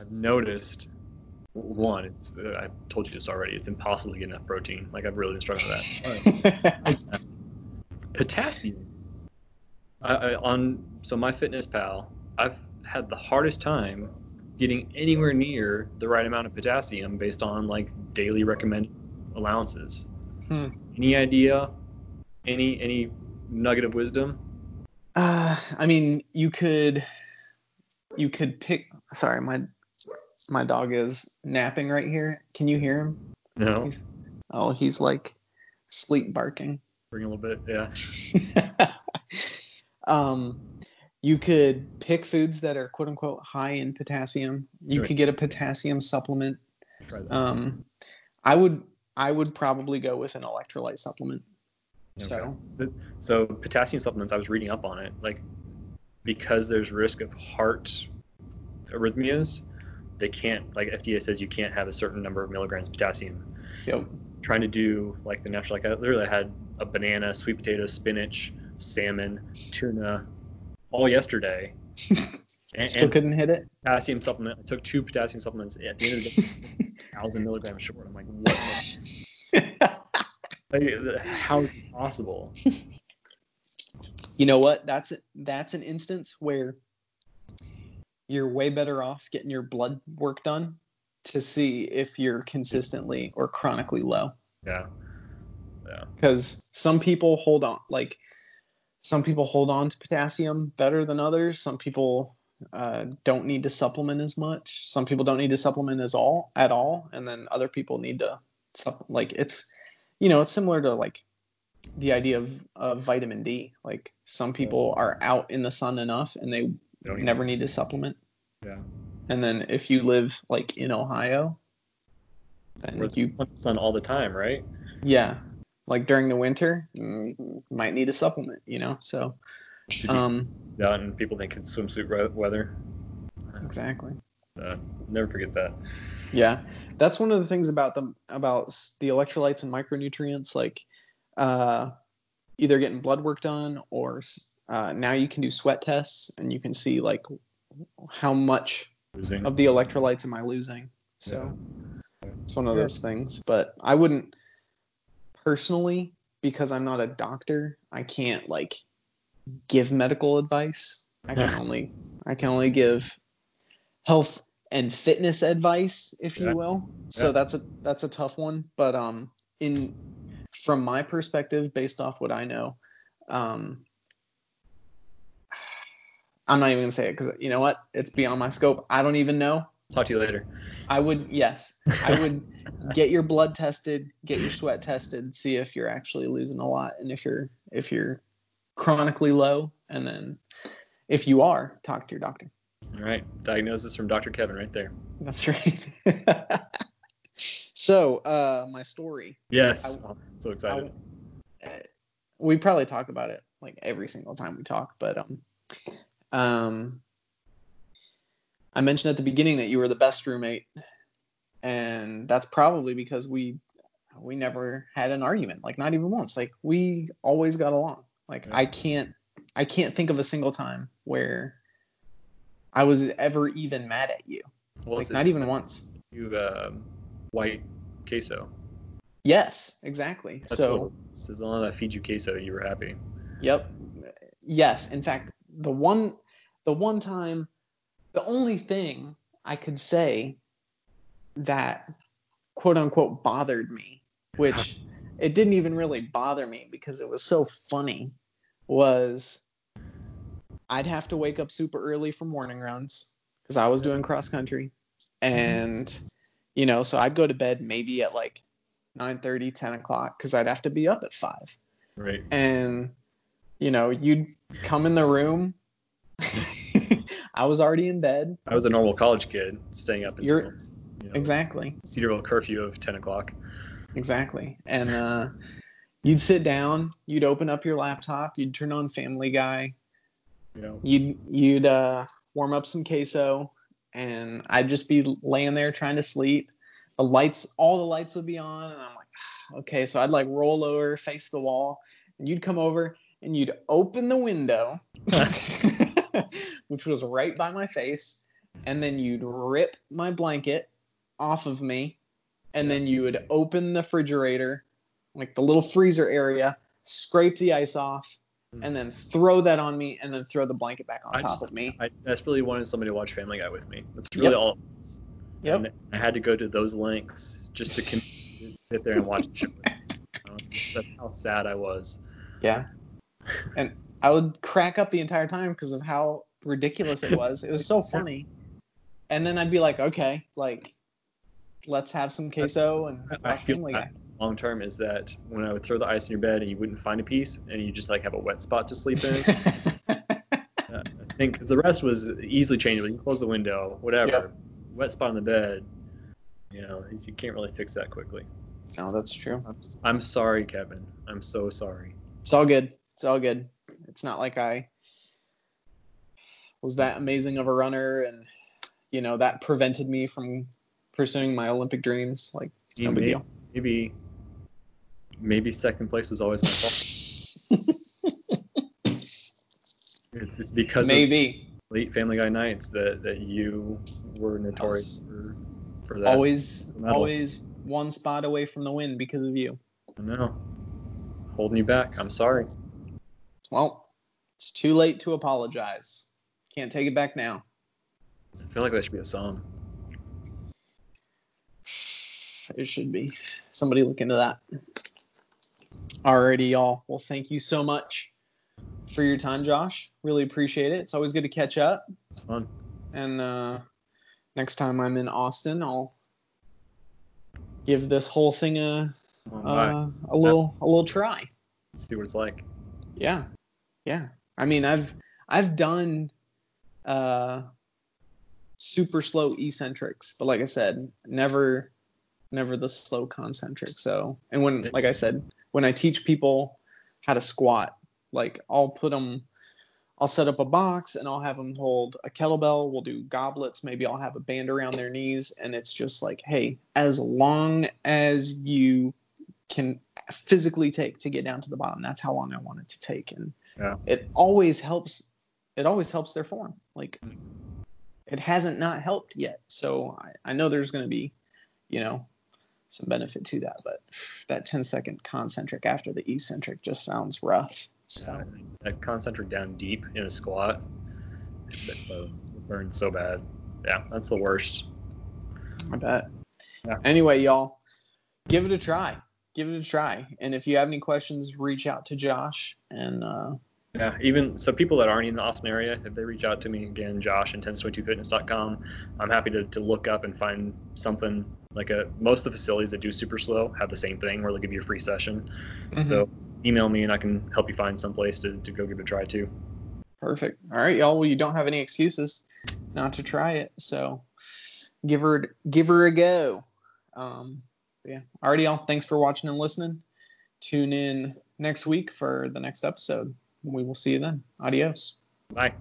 S2: I've noticed one. It's, uh, I told you this already. It's impossible to get enough protein. Like I've really been struggling with that. Potassium. I, I, on so MyFitnessPal, I've had the hardest time getting anywhere near the right amount of potassium based on like daily recommended allowances.
S1: Hmm.
S2: Any idea? Any any nugget of wisdom?
S1: Uh, I mean, you could you could pick. Sorry, my my dog is napping right here. Can you hear him?
S2: No.
S1: He's- Oh, he's like sleep barking.
S2: Bring a little bit. Yeah. *laughs*
S1: um, you could pick foods that are quote unquote high in potassium. You
S2: Right.
S1: could get a potassium supplement. Um, I would I would probably go with an electrolyte supplement. So
S2: Okay. So potassium supplements, I was reading up on it, like because there's risk of heart arrhythmias, they can't like FDA says you can't have a certain number of milligrams of potassium.
S1: yep.
S2: Trying to do like the natural, like I literally had a banana, sweet potato, spinach, salmon, tuna, all yesterday. *laughs* and,
S1: Still couldn't hit it.
S2: potassium supplement. I took two potassium supplements. At the end of the day, thousand *laughs* milligrams short. I'm like, what? Like, how is it possible? *laughs*
S1: you know what? That's that's an instance where you're way better off getting your blood work done to see if you're consistently or chronically low.
S2: Yeah. Yeah.
S1: Because some people hold on, like some people hold on to potassium better than others. Some people uh, don't need to supplement as much. Some people don't need to supplement as all at all, and then other people need to supp- like it's you know it's similar to like the idea of, of vitamin D. Like some people are out in the sun enough and they
S2: Don't
S1: never need to supplement.
S2: Yeah.
S1: And then if you live like in Ohio, then
S2: We're
S1: you
S2: sun all the time, right?
S1: yeah, like during the winter, mm, might need a supplement, you know. So
S2: To
S1: um
S2: out and people think it's swimsuit weather.
S1: exactly.
S2: Uh, never forget that.
S1: Yeah, that's one of the things about them about the electrolytes and micronutrients. Like, uh, either getting blood work done or uh, now you can do sweat tests and you can see like how much
S2: Losing.
S1: of the electrolytes am I losing. So it's one of those things. But I wouldn't personally because I'm not a doctor. I can't like give medical advice. I can only I can only give health and fitness advice, if
S2: Yeah.
S1: you will. So
S2: Yeah.
S1: that's a that's a tough one. But um, in from my perspective, based off what I know, um, I'm not even gonna say it because you know what? It's beyond my scope. I don't even know.
S2: Talk to you later.
S1: I would yes, I would *laughs* get your blood tested, get your sweat tested, see if you're actually losing a lot, and if you're if you're chronically low, and then if you are, talk to your doctor.
S2: All right. Diagnosis from Dr. Kevin right there.
S1: That's *laughs* right. so, uh, my story.
S2: Yes.
S1: I-
S2: so excited.
S1: I- uh, we probably talk about it like every single time we talk, but um, um, I mentioned at the beginning that you were the best roommate, and that's probably because we we never had an argument, like not even once. Like we always got along. Like
S2: Yeah.
S1: I can't I can't think of a single time where I was ever even mad at you.
S2: Well,
S1: Like not even once.
S2: you um, white queso.
S1: Yes, exactly.
S2: That's
S1: so
S2: so as long as I feed you queso, you were happy.
S1: Yep. Yes. In fact, the one the one time the only thing I could say that quote unquote bothered me, which it didn't even really bother me because it was so funny, was I'd have to wake up super early for morning runs because I was doing cross country. And, you know, so I'd go to bed maybe at like 9 10 o'clock because I'd have to be up at 5
S2: Right.
S1: and you know you'd come in the room *laughs* i was already in bed
S2: I was a normal college kid staying up until
S1: You're-
S2: you know,
S1: exactly
S2: Cedarville curfew of 10 o'clock.
S1: exactly and uh you'd sit down you'd open up your laptop you'd turn on family guy You'd you'd uh warm up some queso and i'd just be laying there trying to sleep the lights all the lights would be on and i'm like "Ah, okay so i'd like roll over face the wall and you'd come over and you'd open the window *laughs* *laughs* which was right by my face and then you'd rip my blanket off of me and then you would open the refrigerator like the little freezer area scrape the ice off. And then throw that on me and then throw the blanket back on
S2: I
S1: top
S2: just-
S1: of me.
S2: I desperately wanted somebody to watch Family Guy with me. That's really
S1: Yep.
S2: all. It was.
S1: Yep.
S2: And I had to go to those lengths just to *laughs* sit there and watch the show. with me. Um, that's how sad I was.
S1: Yeah. And I would crack up the entire time because of how ridiculous it was. It was so *laughs* funny. And then I'd be like, okay, like, let's have some queso and
S2: I
S1: watch
S2: feel
S1: Family Guy.
S2: Long term is that when I would throw the ice in your bed and you wouldn't find a piece and you just like have a wet spot to sleep in. *laughs* uh, I think 'cause the rest was easily changeable. You can close the window, whatever.
S1: Yep.
S2: Wet spot on the bed, you know, you can't really fix that quickly.
S1: no, that's true.
S2: I'm, I'm sorry, Kevin. I'm so sorry.
S1: It's all good. It's all good. It's not like I was that amazing of a runner and, you know, that prevented me from pursuing my Olympic dreams. Like, it's no big deal.
S2: maybe, maybe second place was always my fault. *laughs* It's, it's because of
S1: Maybe.
S2: late Family Guy nights that, that you were notorious for, for that.
S1: Always,
S2: medal.
S1: always one spot away from the win because of you.
S2: I know. Holding you back. I'm sorry.
S1: Well, it's too late to apologize. Can't take it back now.
S2: I feel like that should be a song.
S1: It should be. Somebody look into that. Alrighty, y'all. Well, thank you so much for your time, Josh. Really appreciate it. It's always good to catch up.
S2: It's fun.
S1: And uh, next time I'm in Austin, I'll give this whole thing a uh, a little a little try.
S2: See what it's like.
S1: Yeah, yeah. I mean, I've I've done uh, super slow eccentrics, but like I said, never never the slow concentric. So, and when like I said, when I teach people how to squat, like I'll put them. I'll set up a box and I'll have them hold a kettlebell. We'll do goblets. Maybe I'll have a band around their knees. And it's just like, hey, as long as you can physically take to get down to the bottom, that's how long I want it to take. And
S2: Yeah.
S1: it always helps. It always helps their form. Like it hasn't not helped yet. So I, I know there's going to be, you know, some benefit to that. But that 10 second concentric after the eccentric just sounds rough. So
S2: That concentric down deep in a squat, burns, so bad. Yeah, that's the worst.
S1: I bet.
S2: Yeah.
S1: Anyway, y'all, give it a try. Give it a try. And if you have any questions, reach out to Josh. And uh,
S2: Yeah, even so, people that aren't in the Austin area, if they reach out to me again, Josh at intense22fitness.com, I'm happy to, to look up and find something like a. Most of the facilities that do super slow have the same thing where they'll give you a free session. So email me and I can help you find some place to, to go give it a try too.
S1: perfect. All right, y'all. Well, you don't have any excuses not to try it. So give her give her a go. Um, yeah. All right, y'all. Thanks for watching and listening. Tune in next week for the next episode. We will see you then. Adios.
S2: Bye.